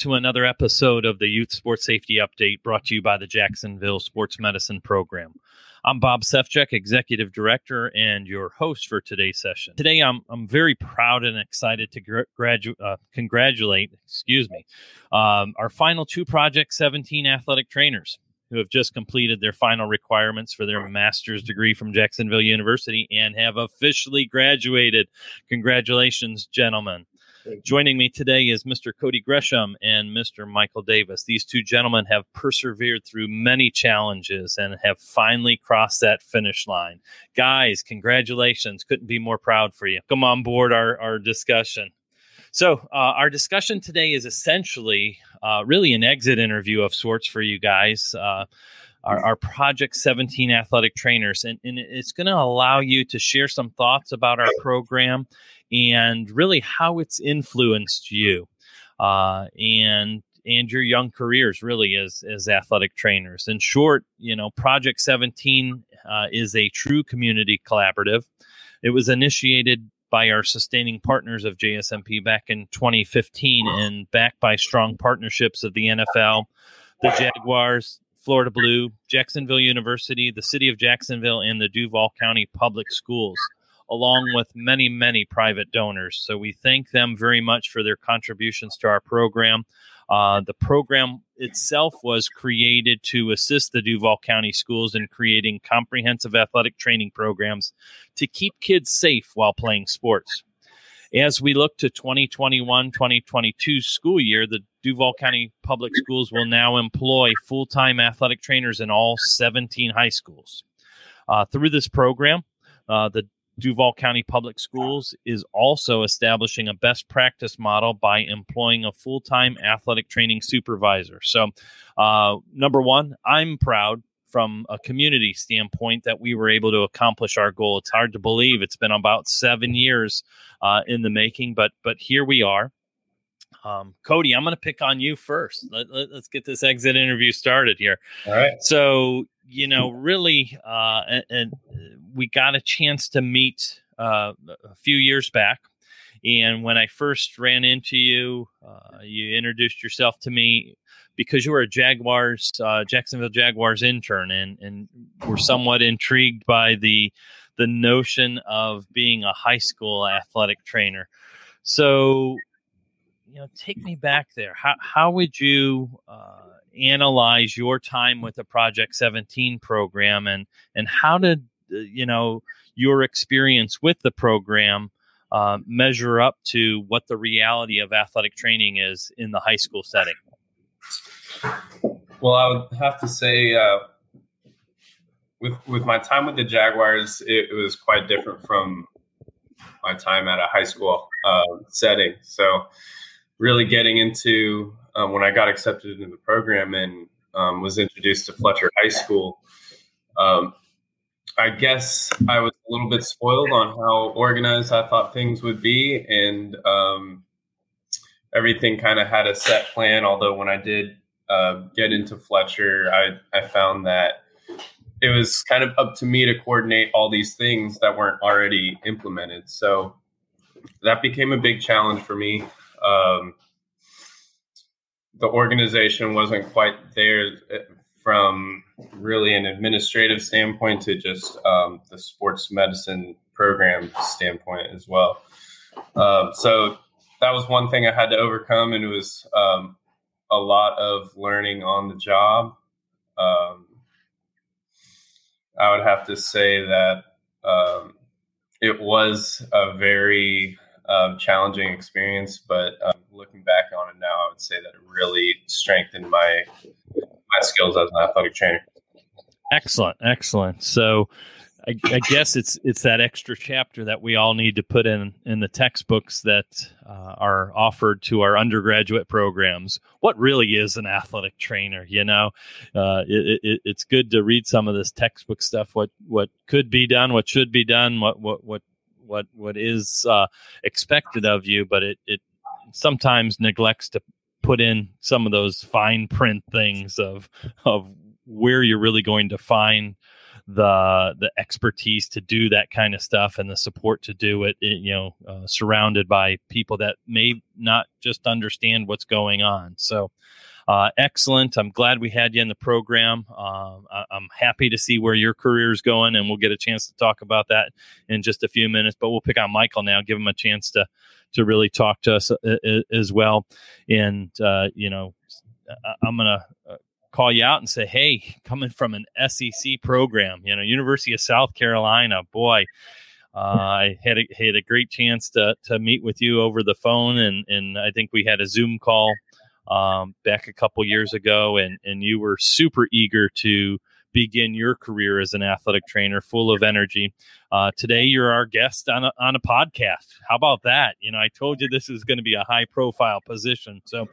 to another episode of the Youth Sports Safety Update brought to you by the Jacksonville Sports Medicine Program. I'm Bob Sefcik, Executive Director and your host for today's session. Today, I'm, I'm very proud and excited to gra- gradu- uh, congratulate, excuse me, um, our final two Project 17 athletic trainers who have just completed their final requirements for their master's degree from Jacksonville University and have officially graduated. Congratulations, gentlemen. Joining me today is Mr. Cody Gresham and Mr. Michael Davis. These two gentlemen have persevered through many challenges and have finally crossed that finish line. Guys, congratulations. Couldn't be more proud for you. Come on board our, our discussion. So, uh, our discussion today is essentially uh, really an exit interview of sorts for you guys. Uh, our, our, Project 17 athletic trainers, and, and it's going to allow you to share some thoughts about our program and really how it's influenced you uh, and and your young careers really as as athletic trainers. In short, you know, Project 17 uh, is a true community collaborative. It was initiated by our sustaining partners of JSMP back in 2015 and backed by strong partnerships of the NFL, the Jaguars, Florida Blue, Jacksonville University, the City of Jacksonville, and the Duval County Public Schools along with many, many private donors. So we thank them very much for their contributions to our program. Uh, the program itself was created to assist the Duval County schools in creating comprehensive athletic training programs to keep kids safe while playing sports. As we look to 2021 2022 school year, the Duval County Public Schools will now employ full time athletic trainers in all 17 high schools. Uh, through this program, uh, the Duval County Public Schools is also establishing a best practice model by employing a full time athletic training supervisor. So, uh, number one, I'm proud from a community standpoint that we were able to accomplish our goal. It's hard to believe it's been about seven years uh, in the making, but but here we are. Um, Cody, I'm going to pick on you first. Let, let, let's get this exit interview started here. All right. So you know, really, uh, and, and, we got a chance to meet uh, a few years back. And when I first ran into you, uh, you introduced yourself to me because you were a Jaguars, uh, Jacksonville Jaguars intern, and and were somewhat intrigued by the the notion of being a high school athletic trainer. So, you know, take me back there. How how would you uh, analyze your time with the Project 17 program and and how did uh, you know your experience with the program uh, measure up to what the reality of athletic training is in the high school setting? Well, I would have to say, uh, with with my time with the Jaguars, it, it, was quite different from my time at a high school uh, setting. So, really getting into um, when I got accepted into the program and um, was introduced to Fletcher High School. Um, I guess I was a little bit spoiled on how organized I thought things would be, and um, everything kind of had a set plan. Although when I did uh, get into Fletcher, I, I found that it was kind of up to me to coordinate all these things that weren't already implemented. So that became a big challenge for me. Um, the organization wasn't quite there uh, from really an administrative standpoint to just um, the sports medicine program standpoint as well. Um, so that was one thing I had to overcome, and it was um, a lot of learning on the job. Um, I would have to say that um, it was a very um, challenging experience, but um, looking back on it now, I would say that it really strengthened my my skills as an athletic trainer. Excellent, excellent. So, I, I, guess it's it's that extra chapter that we all need to put in in the textbooks that uh, are offered to our undergraduate programs. What really is an athletic trainer? You know, uh, it, it, it's good to read some of this textbook stuff. What what could be done, what should be done, what what what what what is uh, expected of you, but it it sometimes neglects to put in some of those fine print things of of where you're really going to find the the expertise to do that kind of stuff and the support to do it, it you know uh, surrounded by people that may not just understand what's going on. So uh, excellent i'm glad we had you in the program um, I, am happy to see where your career is going and we'll get a chance to talk about that in just a few minutes but we'll pick on michael now give him a chance to to really talk to us uh, as well and uh, you know i'm gonna uh, call you out and say, "Hey, coming from an SEC program, you know, University of South Carolina, boy." Uh, I had a, had a great chance to to meet with you over the phone, and and I think we had a Zoom call um, back a couple years ago, and and you were super eager to begin your career as an athletic trainer, full of energy. Uh, today, you're our guest on a, on a podcast. How about that? You know, I told you this is going to be a high profile position, so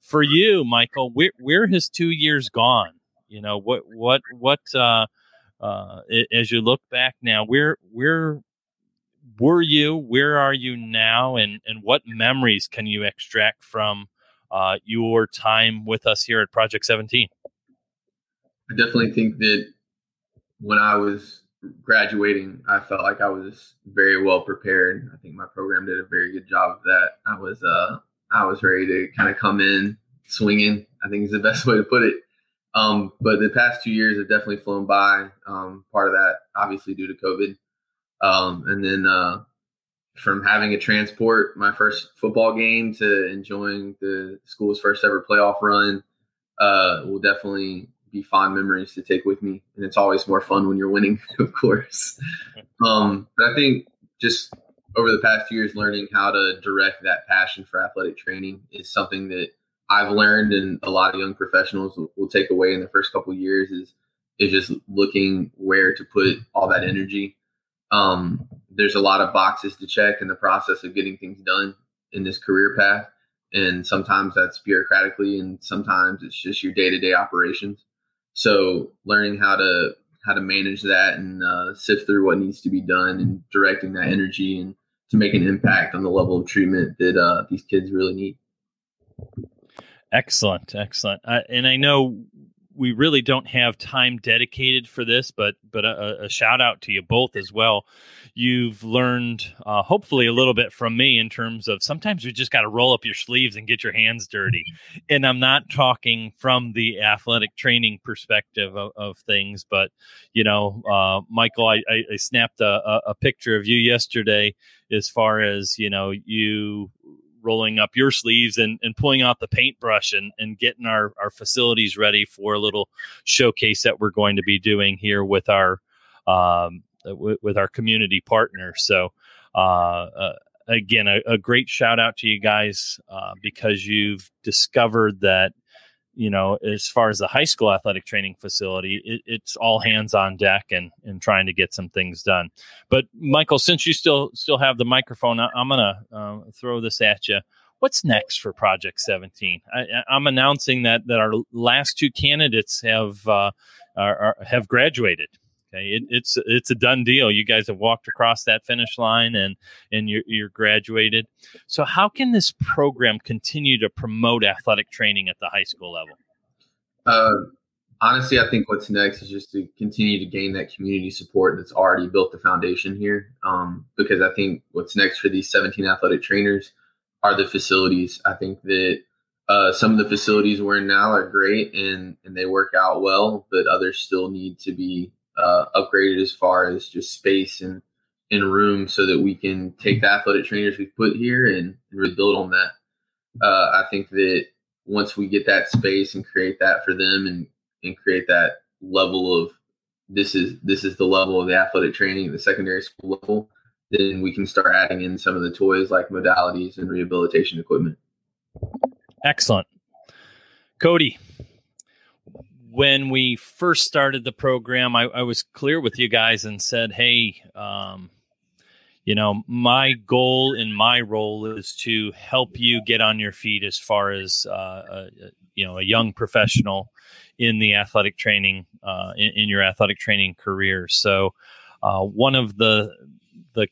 for you, Michael, where where has two years gone? You know what what what uh, uh, as you look back now, where where were you? Where are you now? And and what memories can you extract from uh, your time with us here at Project Seventeen? I definitely think that when I was graduating, I felt like I was very well prepared. I think my program did a very good job of that. I was uh, I was ready to kind of come in swinging. I think is the best way to put it. Um, but the past two years have definitely flown by. Um, part of that, obviously, due to COVID. Um, and then uh, from having a transport my first football game to enjoying the school's first ever playoff run uh, will definitely be fond memories to take with me. And it's always more fun when you're winning, of course. Um, but I think just over the past few years, learning how to direct that passion for athletic training is something that I've learned, and a lot of young professionals will, will take away in the first couple years is is just looking where to put all that energy. Um, there's a lot of boxes to check in the process of getting things done in this career path, and sometimes that's bureaucratically, and sometimes it's just your day to day operations. So learning how to how to manage that and uh, sift through what needs to be done and directing that energy and to make an impact on the level of treatment that uh, these kids really need. Excellent, excellent. Uh, and I know we really don't have time dedicated for this, but but a, a shout out to you both as well. You've learned uh, hopefully a little bit from me in terms of sometimes you just got to roll up your sleeves and get your hands dirty. And I'm not talking from the athletic training perspective of, of things, but you know, uh, Michael, I, I, I snapped a, a picture of you yesterday as far as you know you rolling up your sleeves and, and pulling out the paintbrush and, and getting our, our facilities ready for a little showcase that we're going to be doing here with our um, w- with our community partners. So uh, uh, again, a, a, great shout out to you guys uh, because you've discovered that you know, as far as the high school athletic training facility, it, it's all hands on deck and and trying to get some things done. But Michael, since you still still have the microphone, I, am gonna uh, throw this at you. What's next for Project 17? I, am announcing that that our last two candidates have uh, are, are, have graduated. Okay, it, it's it's a done deal. You guys have walked across that finish line and and you're, you're graduated. So how can this program continue to promote athletic training at the high school level? Uh, honestly, I think what's next is just to continue to gain that community support that's already built the foundation here. Um, because I think what's next for these 17 athletic trainers are the facilities. I think that uh, some of the facilities we're in now are great and and they work out well, but others still need to be uh, upgraded as far as just space and in room so that we can take the athletic trainers we've put here and, and on that. Uh, I think that once we get that space and create that for them and, and create that level of this is this is the level of the athletic training at the secondary school level, then we can start adding in some of the toys like modalities and rehabilitation equipment. Excellent. Cody, when we first started the program, I, I, was clear with you guys and said, hey, um, you know, my goal in my role is to help you get on your feet as far as, uh, a, you know, a young professional in the athletic training, uh, in, in, your athletic training career. So, uh, one of the, the,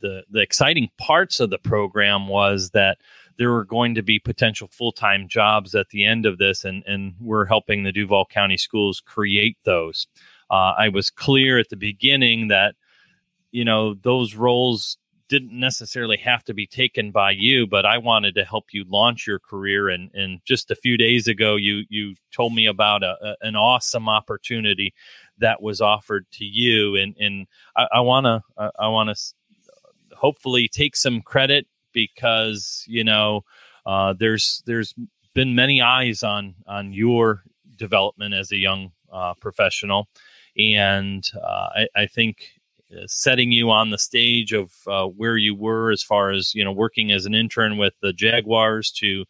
the, the exciting parts of the program was that there were going to be potential full time jobs at the end of this, and, and we're helping the Duval County schools create those. uh, I was clear at the beginning that you know those roles didn't necessarily have to be taken by you, but I wanted to help you launch your career. And, and just a few days ago, you you told me about a, a an awesome opportunity that was offered to you, and and I want to I want to hopefully take some credit because you know uh, there's there's been many eyes on on your development as a young uh, professional, and uh, I, I think uh, setting you on the stage of uh, where you were as far as you know working as an intern with the Jaguars to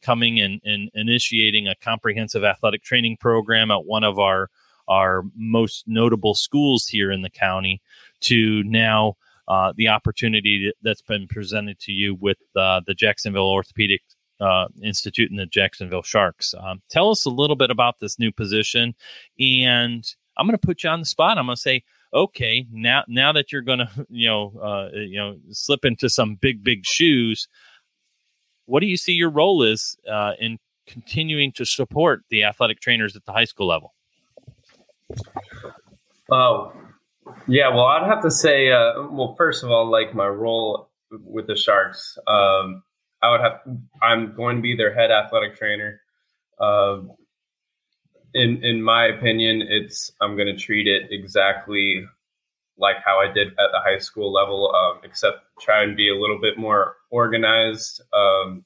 coming and, and initiating a comprehensive athletic training program at one of our our most notable schools here in the county to now uh, the opportunity that's been presented to you with uh, the Jacksonville Orthopedic uh, Institute and the Jacksonville Sharks. Um, tell us a little bit about this new position, and I'm going to put you on the spot. I'm going to say, okay, now now that you're going to you know uh, you know slip into some big big shoes, what do you see your role is uh, in continuing to support the athletic trainers at the high school level? Oh, yeah. Well, I'd have to say, uh, well, first of all, like my role with the Sharks, um, I would have. I'm going to be their head athletic trainer. Uh, in in my opinion, it's I'm going to treat it exactly like how I did at the high school level, um, except try and be a little bit more organized. Um,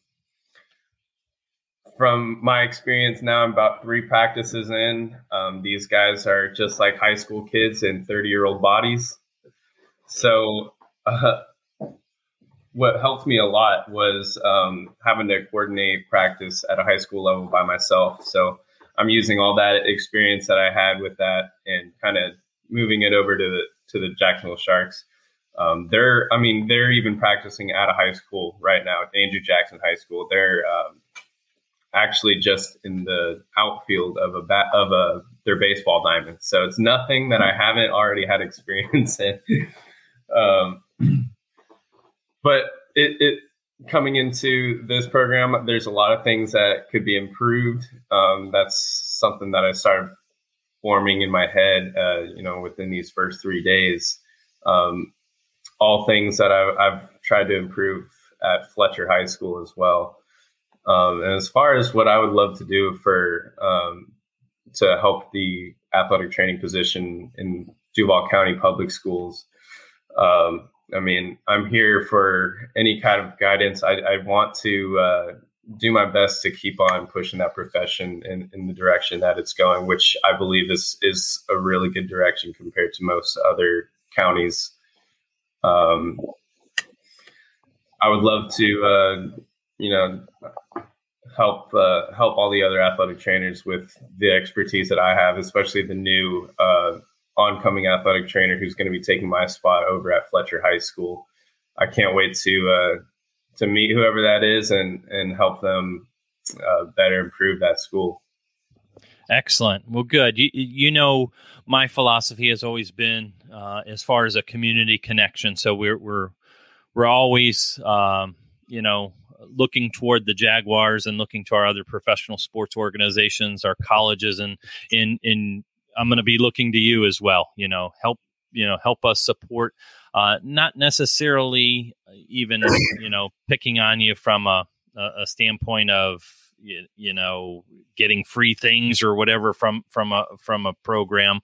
from my experience now, I'm about three practices in. Um, these guys are just like high school kids in 30 year old bodies. So, uh, what helped me a lot was um, having to coordinate practice at a high school level by myself. So, I'm using all that experience that I had with that and kind of moving it over to the to the Jacksonville Sharks. Um, they're, I mean, they're even practicing at a high school right now, Andrew Jackson High School. They're um, actually just in the outfield of a bat of a their baseball diamond. So it's nothing that I haven't already had experience in. um, but it, it coming into this program, there's a lot of things that could be improved. Um, that's something that I started forming in my head, uh, you know, within these first three days. Um, all things that I've, I've tried to improve at Fletcher High School as well. Um, and as far as what I would love to do for um, to help the athletic training position in Duval County Public Schools, um, I mean, I'm here for any kind of guidance. I, I want to uh, do my best to keep on pushing that profession in, in the direction that it's going, which I believe is is a really good direction compared to most other counties. Um, I would love to, uh, you know, help uh, help all the other athletic trainers with the expertise that I have, especially the new uh, oncoming athletic trainer who's going to be taking my spot over at Fletcher High School. I can't wait to uh, to meet whoever that is and and help them uh, better improve that school. Excellent. Well, good. You, you know, my philosophy has always been uh, as far as a community connection. So we're we're we're always um, you know looking toward the Jaguars and looking to our other professional sports organizations, our colleges, and in in I'm going to be looking to you as well. You know, help you know help us support, uh, not necessarily even you know picking on you from a a standpoint of you, you know getting free things or whatever from from a from a program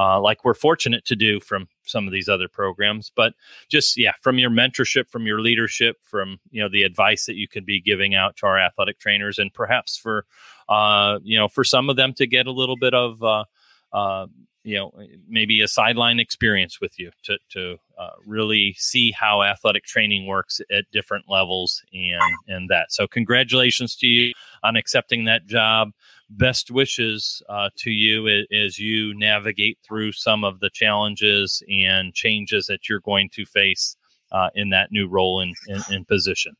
uh, like we're fortunate to do from some of these other programs. But just yeah, from your mentorship, from your leadership, from you know the advice that you could be giving out to our athletic trainers, and perhaps for uh, you know for some of them to get a little bit of uh, uh, you know maybe a sideline experience with you to to uh, really see how athletic training works at different levels and and that so congratulations to you on accepting that job best wishes uh, to you as, you navigate through some of the challenges and changes that you're going to face uh, in that new role and position.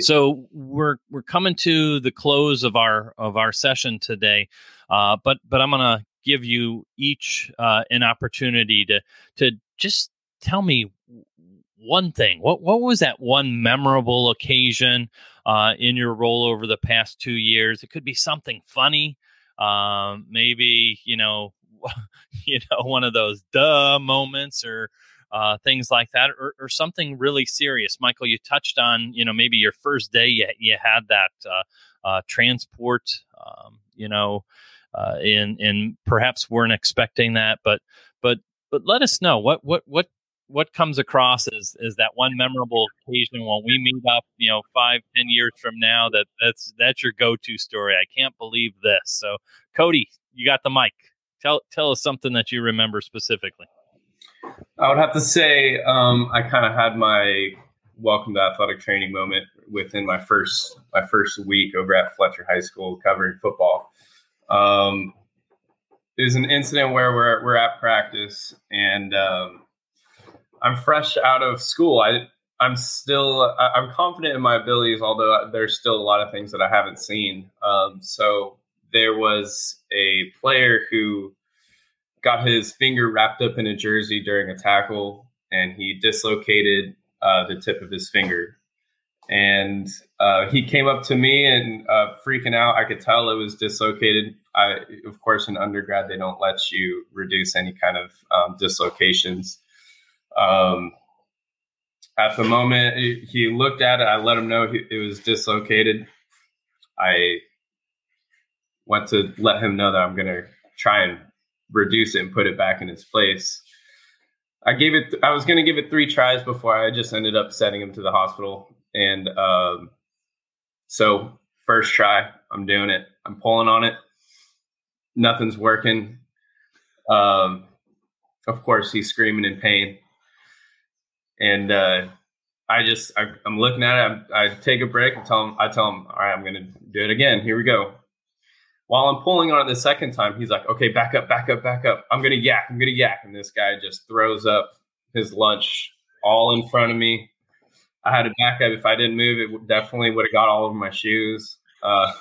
So we're we're coming to the close of our of our session today, uh, but but I'm gonna give you each uh, an opportunity to to just tell me one thing. What what was that one memorable occasion uh, in your role over the past two years? It could be something funny. Um, maybe you know you know one of those duh moments or uh, things like that, or, or, something really serious. Michael, you touched on you know maybe your first day you, you had that uh, uh, transport, um, you know, uh, and and perhaps weren't expecting that, but but but let us know what what what what comes across is is that one memorable occasion when we meet up, you know, five, ten years from now. That that's that's your go-to story. I can't believe this. So, Cody, you got the mic. Tell tell us something that you remember specifically. I would have to say um, I kind of had my welcome to athletic training moment within my first my first week over at Fletcher High School covering football. Um, was an incident where we're we're at practice and um, I'm fresh out of school. I I'm still I'm confident in my abilities, although there's still a lot of things that I haven't seen. Um, so there was a player who got his finger wrapped up in a jersey during a tackle, and he dislocated uh, the tip of his finger. And uh, he came up to me and uh, freaking out. I could tell it was dislocated. I, of course, in undergrad, they don't let you reduce any kind of um, dislocations. Um, at the moment, he looked at it. I let him know it was dislocated. I went to let him know that I'm going to try and reduce it and put it back in its place. I gave it. I was going to give it three tries before I just ended up sending him to the hospital. And um, so, first try, I'm doing it. I'm pulling on it. Nothing's working. Um, of course, he's screaming in pain and uh, I just I, am looking at it. I, I, take a break and tell him. I tell him, all right, I'm going to do it again. Here we go. While I'm pulling on it the second time, he's like, okay, back up, back up, back up. I'm going to yak. I'm going to yak. And this guy just throws up his lunch all in front of me. I had to back up. If I didn't move, it definitely would have got all over my shoes. Uh,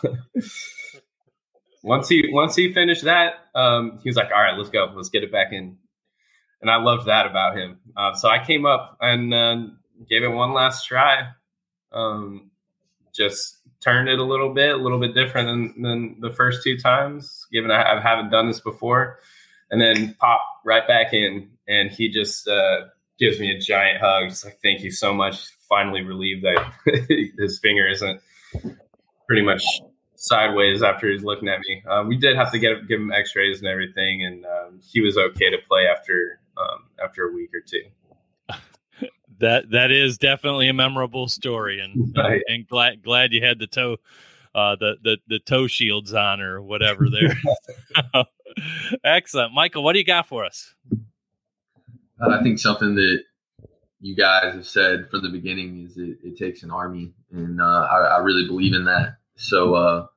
once he once he finished that, um, he was like, "All right, let's go. Let's get it back in and I loved that about him. Uh, so I came up and uh, gave it one last try. Um, just turned it a little bit, a little bit different than, than the first two times, given I, I haven't done this before. And then pop right back in, and he just uh, gives me a giant hug. Just like, thank you so much. Finally relieved that his finger isn't pretty much sideways after he's looking at me. Um, we did have to get give him X-rays and everything, and um, he was okay to play after um, after a week or two. that that is definitely a memorable story, and right. and glad glad you had the toe uh, the the the toe shields on or whatever there. Excellent, Michael. What do you got for us? Uh, I think something that you guys have said from the beginning is it, it takes an army, and uh, I, I, really believe in that. So uh,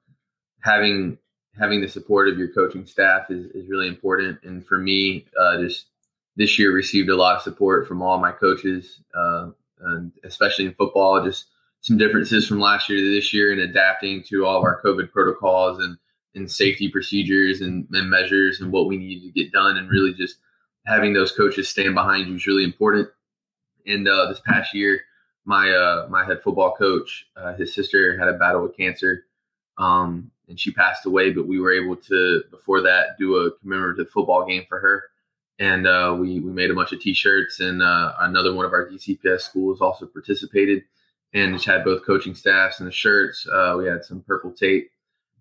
having having the support of your coaching staff is, is really important. And for me, uh, just this year received a lot of support from all my coaches, uh, and especially in football. Just some differences from last year to this year, and adapting to all of our COVID protocols and and safety procedures and, and measures and what we need to get done, and really just having those coaches stand behind you is really important. And uh, this past year, my uh, my head football coach, uh, his sister had a battle with cancer, um, and she passed away. But we were able to before that do a commemorative football game for her and uh, we we made a bunch of T-shirts, and uh, another one of our DCPS schools also participated, and just had both coaching staffs and the shirts. Uh, we had some purple tape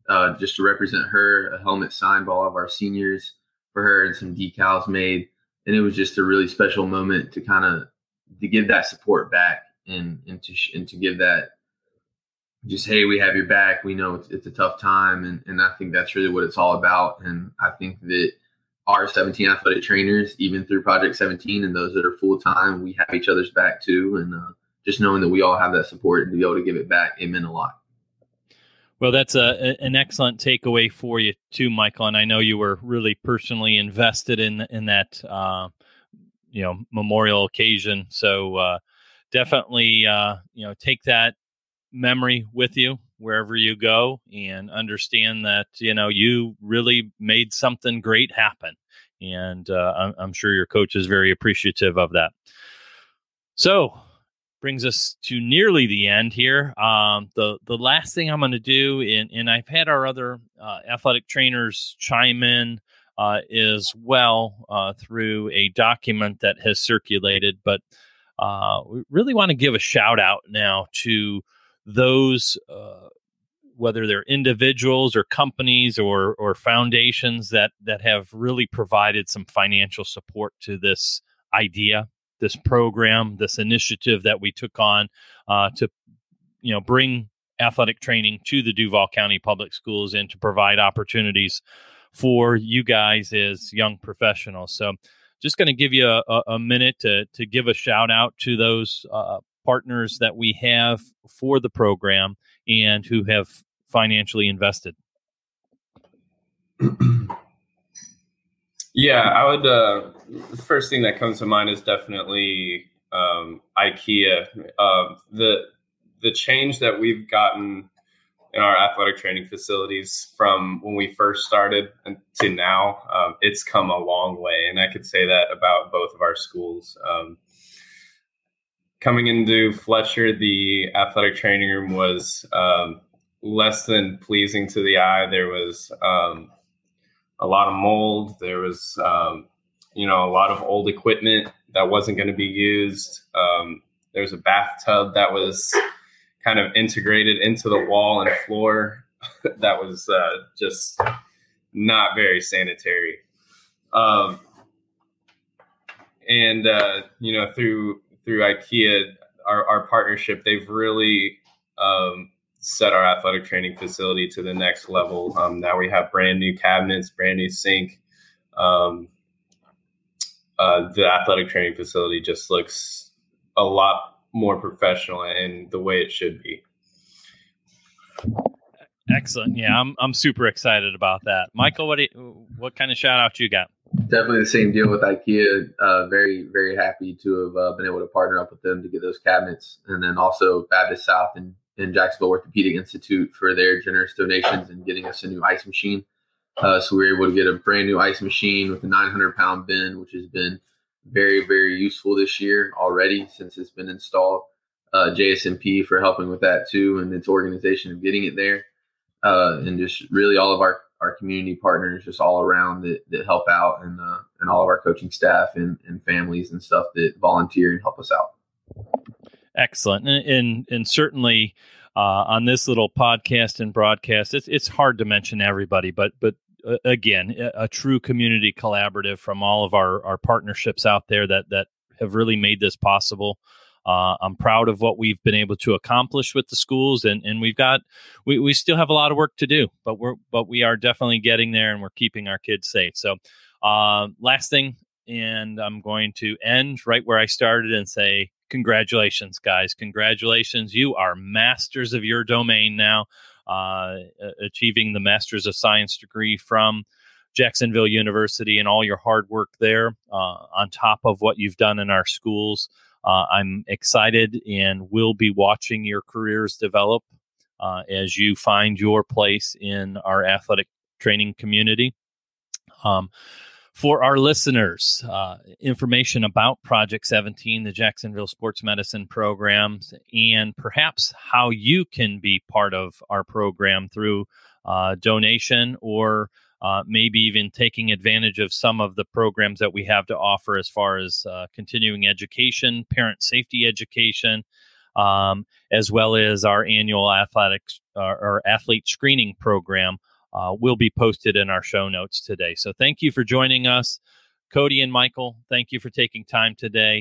uh, just to represent her, a helmet signed by all of our seniors for her, and some decals made, and it was just a really special moment to kind of to give that support back and and to and to give that just hey we have your back. We know it's, it's a tough time. And, and i think that's really what it's all about. And i think that our 17 athletic trainers, even through Project 17, and those that are full time, we have each other's back too. And uh, just knowing that we all have that support and to be able to give it back, it meant a lot. Well, that's a, an excellent takeaway for you too, Michael. And I know you were really personally invested in in that, uh, you know, memorial occasion. So uh, definitely, uh, you know, take that memory with you wherever you go and understand that you know you really made something great happen and uh, I'm, I'm, sure your coach is very appreciative of that so brings us to nearly the end here um, the the last thing i'm going to do and, and i've had our other uh, athletic trainers chime in uh, as well uh, through a document that has circulated. But uh, we really want to give a shout out now to those, uh, whether they're individuals or companies or or foundations that that have really provided some financial support to this idea, this program, this initiative that we took on uh, to you know bring athletic training to the Duval County Public Schools and to provide opportunities for you guys as young professionals. So, just going to give you a, a, minute to to give a shout out to those uh, partners that we have for the program and who have financially invested. yeah, I would. Uh, the first thing that comes to mind is definitely um, IKEA. Uh, the the change that we've gotten in our athletic training facilities from when we first started to now, um, it's come a long way. And I could say that about both of our schools. Um, coming into Fletcher, the athletic training room was um, less than pleasing to the eye. There was um, a lot of mold. There was, um, you know, a lot of old equipment that wasn't going to be used. Um, there was a bathtub that was kind of integrated into the wall and floor that was uh, just not very sanitary. Um, and uh, you know, through through IKEA, our, our partnership, they've really um, set our athletic training facility to the next level. Um, now we have brand new cabinets, brand new sink. Um, uh, the athletic training facility just looks a lot more professional and the way it should be. Excellent. Yeah, I'm I'm super excited about that. Michael, what you, what kind of shout out do you got? Definitely the same deal with IKEA. Uh, very very happy to have uh, been able to partner up with them to get those cabinets, and then also Baptist South and, and Jacksonville Orthopedic Institute for their generous donations and getting us a new ice machine. Uh, so we were able to get a brand new ice machine with a 900 pound bin, which has been very, very useful this year already since it's been installed. Uh, JSMP for helping with that too, and its organization of getting it there, uh, and just really all of our, our community partners just all around that, that help out, and uh, and all of our coaching staff and, and families and stuff that volunteer and help us out. Excellent, and and, and certainly. Uh, on this little podcast and broadcast, it's it's hard to mention everybody, but but again a, a, true community collaborative from all of our our partnerships out there that that have really made this possible. Uh, I'm proud of what we've been able to accomplish with the schools, and, and we've got we, we still have a lot of work to do, but we're but we are definitely getting there, and we're keeping our kids safe. So, uh, last thing, and I'm going to end right where I started and say congratulations, guys! Congratulations, you are masters of your domain now uh, achieving the Master's of Science degree from Jacksonville University and all your hard work there uh, on top of what you've done in our schools. Uh, I'm excited and will be watching your careers develop uh, as you find your place in our athletic training community. Um, for our listeners, uh, information about Project 17, the Jacksonville Sports Medicine programs, and perhaps how you can be part of our program through uh, donation or uh, maybe even taking advantage of some of the programs that we have to offer as far as uh, continuing education, parent safety education, um, as well as our annual athletics uh, or athlete screening program uh, will be posted in our show notes today. So thank you for joining us. Cody and Michael, thank you for taking time today.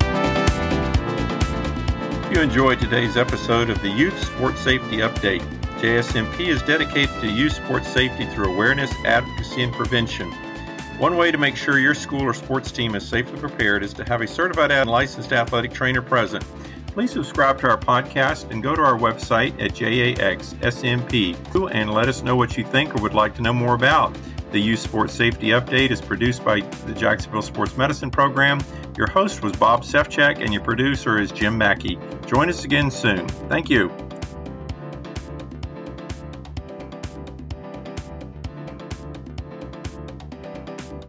If you enjoyed today's episode of the Youth Sports Safety Update, JSMP is dedicated to youth sports safety through awareness, advocacy, and prevention. One way to make sure your school or sports team is safely prepared is to have a certified and licensed athletic trainer present. Please subscribe to our podcast and go to our website at JAXSMP and let us know what you think or would like to know more about. The Youth Sports Safety Update is produced by the Jacksonville Sports Medicine Program. Your host was Bob Sefcik, and your producer is Jim Mackey. Join us again soon. Thank you.